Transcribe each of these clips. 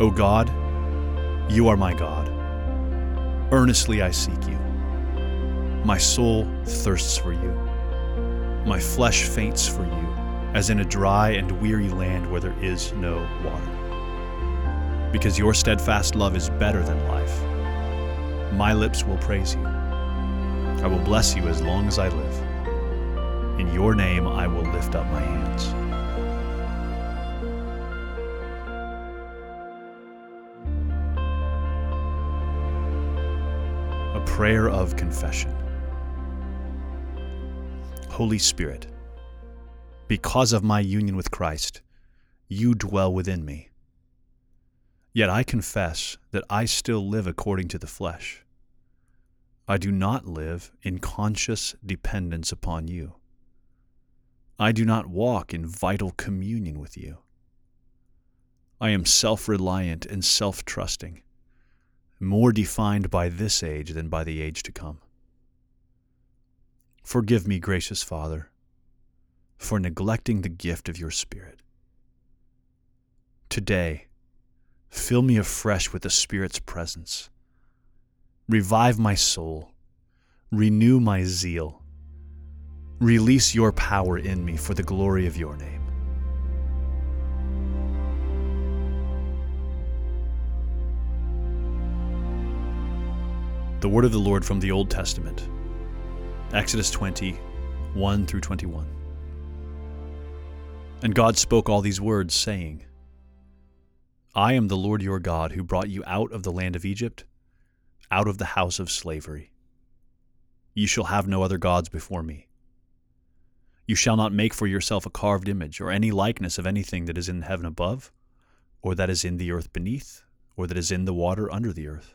O God, you are my God. Earnestly I seek you. My soul thirsts for you. My flesh faints for you, as in a dry and weary land where there is no water. Because your steadfast love is better than life. My lips will praise you. I will bless you as long as I live. In your name I will lift up my hands. Prayer of confession. Holy Spirit, because of my union with Christ, you dwell within me. Yet I confess that I still live according to the flesh. I do not live in conscious dependence upon you. I do not walk in vital communion with you. I am self reliant and self trusting more defined by this age than by the age to come. Forgive me, gracious Father, for neglecting the gift of your Spirit. Today, fill me afresh with the Spirit's presence. Revive my soul, renew my zeal, release your power in me for the glory of your name. The word of the Lord from the Old Testament, Exodus 20, 1 through 21. And God spoke all these words, saying, I am the Lord your God who brought you out of the land of Egypt, out of the house of slavery. You shall have no other gods before me. You shall not make for yourself a carved image, or any likeness of anything that is in heaven above, or that is in the earth beneath, or that is in the water under the earth.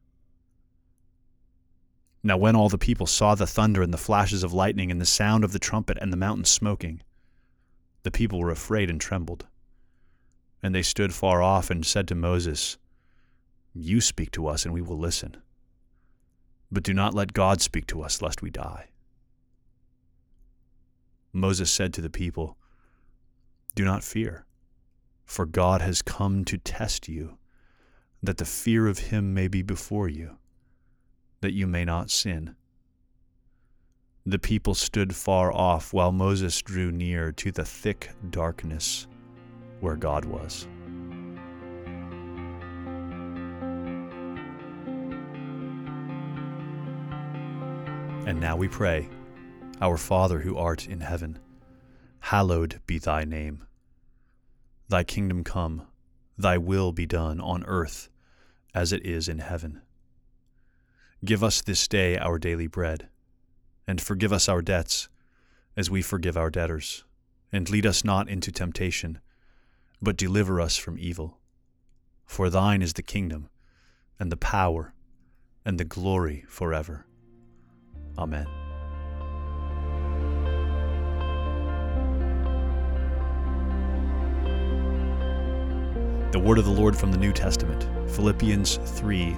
Now, when all the people saw the thunder and the flashes of lightning and the sound of the trumpet and the mountain smoking, the people were afraid and trembled. And they stood far off and said to Moses, You speak to us, and we will listen. But do not let God speak to us, lest we die. Moses said to the people, Do not fear, for God has come to test you, that the fear of him may be before you that you may not sin. The people stood far off while Moses drew near to the thick darkness where God was. And now we pray, Our Father who art in heaven, hallowed be thy name. Thy kingdom come, thy will be done on earth as it is in heaven. Give us this day our daily bread, and forgive us our debts, as we forgive our debtors. And lead us not into temptation, but deliver us from evil. For thine is the kingdom, and the power, and the glory forever. Amen. The word of the Lord from the New Testament, Philippians 3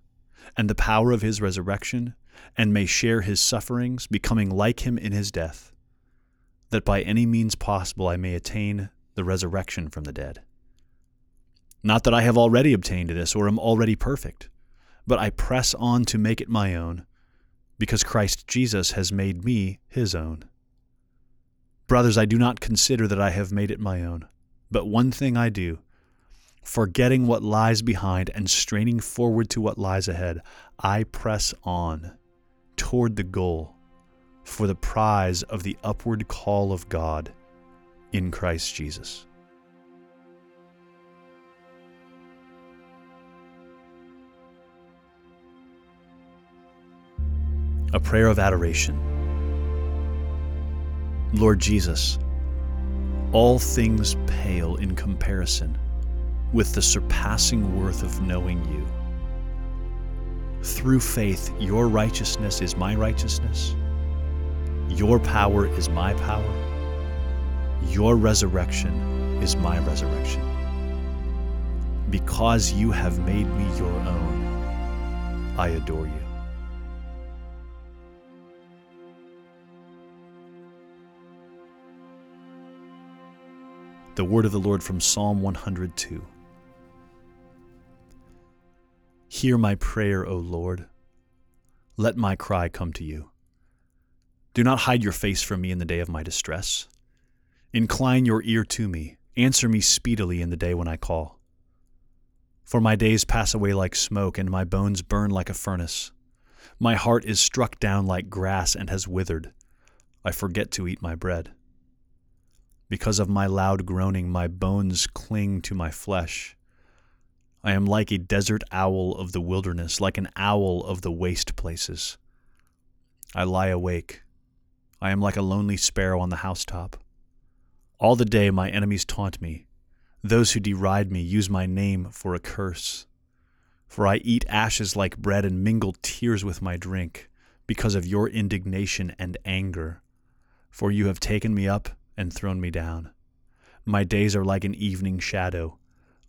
and the power of his resurrection, and may share his sufferings, becoming like him in his death, that by any means possible I may attain the resurrection from the dead. Not that I have already obtained this or am already perfect, but I press on to make it my own, because Christ Jesus has made me his own. Brothers, I do not consider that I have made it my own, but one thing I do Forgetting what lies behind and straining forward to what lies ahead, I press on toward the goal for the prize of the upward call of God in Christ Jesus. A prayer of adoration. Lord Jesus, all things pale in comparison with the surpassing worth of knowing you. Through faith, your righteousness is my righteousness, your power is my power, your resurrection is my resurrection. Because you have made me your own, I adore you. The word of the Lord from Psalm 102. Hear my prayer, O Lord. Let my cry come to you. Do not hide your face from me in the day of my distress. Incline your ear to me. Answer me speedily in the day when I call. For my days pass away like smoke, and my bones burn like a furnace. My heart is struck down like grass and has withered. I forget to eat my bread. Because of my loud groaning, my bones cling to my flesh. I am like a desert owl of the wilderness, like an owl of the waste places. I lie awake. I am like a lonely sparrow on the housetop. All the day my enemies taunt me. Those who deride me use my name for a curse. For I eat ashes like bread and mingle tears with my drink, because of your indignation and anger. For you have taken me up and thrown me down. My days are like an evening shadow.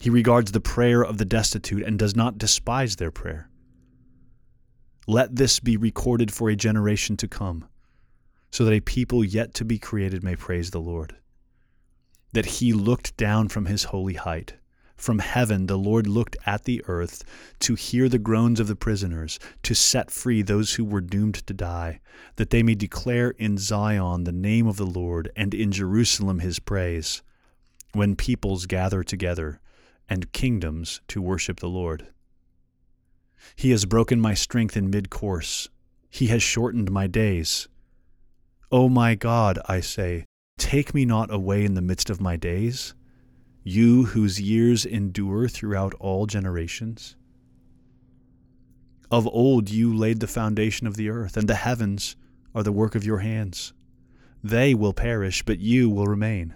He regards the prayer of the destitute and does not despise their prayer. Let this be recorded for a generation to come, so that a people yet to be created may praise the Lord. That he looked down from his holy height. From heaven the Lord looked at the earth to hear the groans of the prisoners, to set free those who were doomed to die, that they may declare in Zion the name of the Lord, and in Jerusalem his praise, when peoples gather together and kingdoms to worship the Lord. He has broken my strength in mid course, He has shortened my days. O my God, I say, take me not away in the midst of my days, you whose years endure throughout all generations. Of old you laid the foundation of the earth, and the heavens are the work of your hands. They will perish, but you will remain.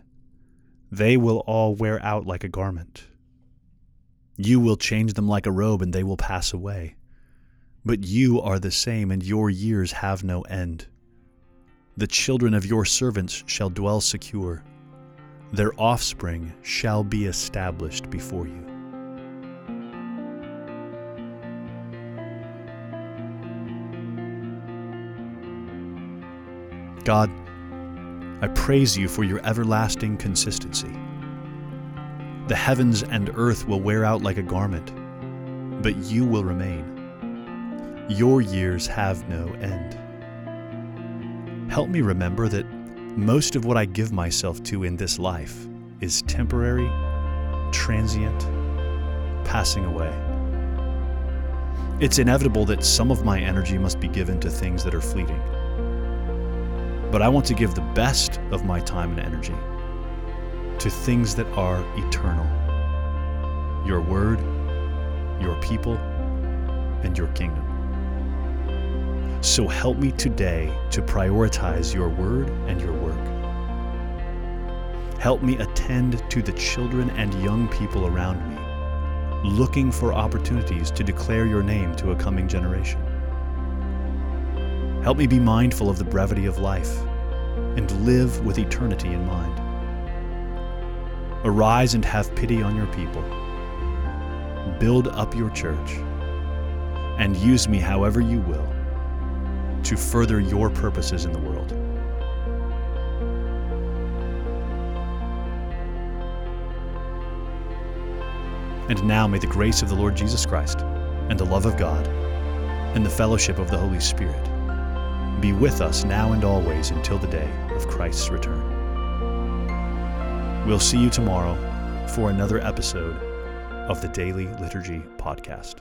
They will all wear out like a garment. You will change them like a robe, and they will pass away. But you are the same, and your years have no end. The children of your servants shall dwell secure, their offspring shall be established before you. God, I praise you for your everlasting consistency. The heavens and earth will wear out like a garment, but you will remain. Your years have no end. Help me remember that most of what I give myself to in this life is temporary, transient, passing away. It's inevitable that some of my energy must be given to things that are fleeting but I want to give the best of my time and energy to things that are eternal your word, your people, and your kingdom. So help me today to prioritize your word and your work. Help me attend to the children and young people around me, looking for opportunities to declare your name to a coming generation. Help me be mindful of the brevity of life and live with eternity in mind. Arise and have pity on your people. Build up your church and use me however you will to further your purposes in the world. And now may the grace of the Lord Jesus Christ, and the love of God, and the fellowship of the Holy Spirit be with us now and always until the day of Christ's return. We'll see you tomorrow for another episode of the Daily Liturgy Podcast.